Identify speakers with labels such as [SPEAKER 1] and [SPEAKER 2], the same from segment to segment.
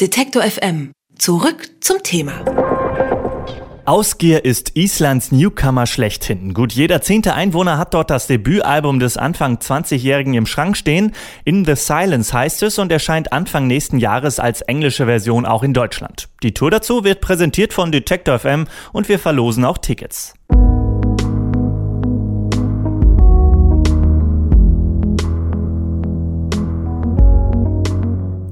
[SPEAKER 1] Detektor FM. Zurück zum Thema.
[SPEAKER 2] Ausgier ist Islands Newcomer schlechthin. Gut jeder zehnte Einwohner hat dort das Debütalbum des Anfang 20-Jährigen im Schrank stehen. In the Silence heißt es und erscheint Anfang nächsten Jahres als englische Version auch in Deutschland. Die Tour dazu wird präsentiert von Detector FM und wir verlosen auch Tickets.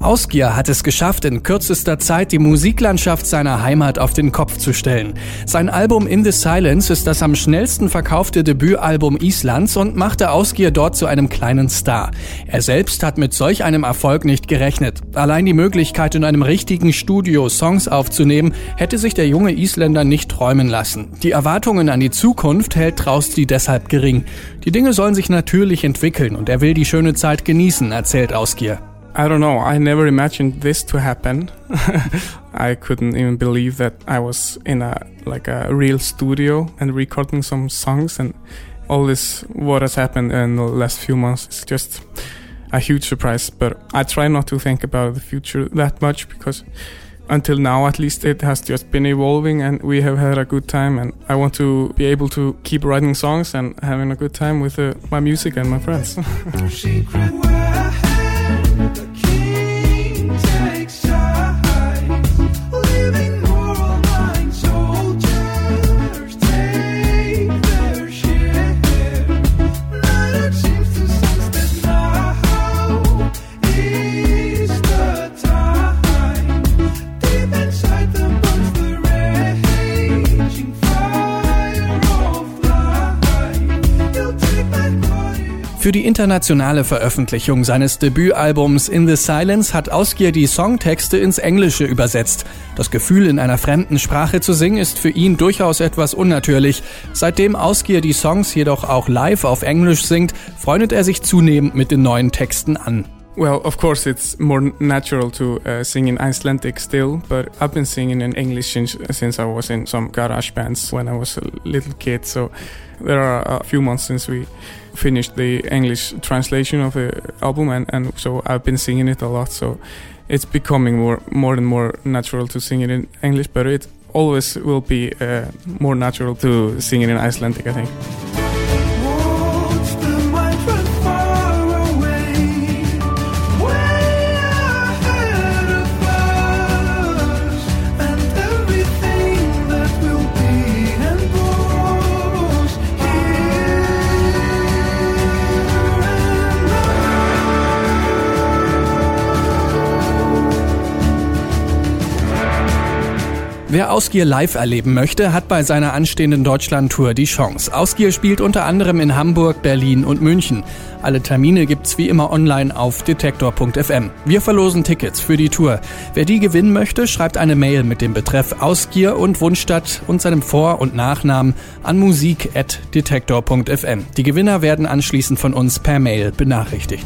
[SPEAKER 3] Ausgier hat es geschafft, in kürzester Zeit die Musiklandschaft seiner Heimat auf den Kopf zu stellen. Sein Album In the Silence ist das am schnellsten verkaufte Debütalbum Islands und machte Ausgier dort zu einem kleinen Star. Er selbst hat mit solch einem Erfolg nicht gerechnet. Allein die Möglichkeit, in einem richtigen Studio Songs aufzunehmen, hätte sich der junge Isländer nicht träumen lassen. Die Erwartungen an die Zukunft hält Trausti deshalb gering. Die Dinge sollen sich natürlich entwickeln und er will die schöne Zeit genießen, erzählt Ausgier.
[SPEAKER 4] I don't know. I never imagined this to happen. I couldn't even believe that I was in a like a real studio and recording some songs and all this what has happened in the last few months is just a huge surprise. But I try not to think about the future that much because until now at least it has just been evolving and we have had a good time and I want to be able to keep writing songs and having a good time with uh, my music and my friends.
[SPEAKER 3] Thank Für die internationale Veröffentlichung seines Debütalbums In the Silence hat Ausgier die Songtexte ins Englische übersetzt. Das Gefühl, in einer fremden Sprache zu singen, ist für ihn durchaus etwas unnatürlich. Seitdem Ausgier die Songs jedoch auch live auf Englisch singt, freundet er sich zunehmend mit den neuen Texten an.
[SPEAKER 4] Well, of course, it's more natural to uh, sing in Icelandic still, but I've been singing in English since, since I was in some garage bands when I was a little kid. So there are a few months since we finished the English translation of the album, and, and so I've been singing it a lot. So it's becoming more more and more natural to sing it in English, but it always will be uh, more natural to sing it in Icelandic, I think.
[SPEAKER 3] Wer Ausgier live erleben möchte, hat bei seiner anstehenden Deutschland-Tour die Chance. Ausgier spielt unter anderem in Hamburg, Berlin und München. Alle Termine gibt's wie immer online auf detektor.fm. Wir verlosen Tickets für die Tour. Wer die gewinnen möchte, schreibt eine Mail mit dem Betreff Ausgier und Wunschstadt und seinem Vor- und Nachnamen an musik.detektor.fm. Die Gewinner werden anschließend von uns per Mail benachrichtigt.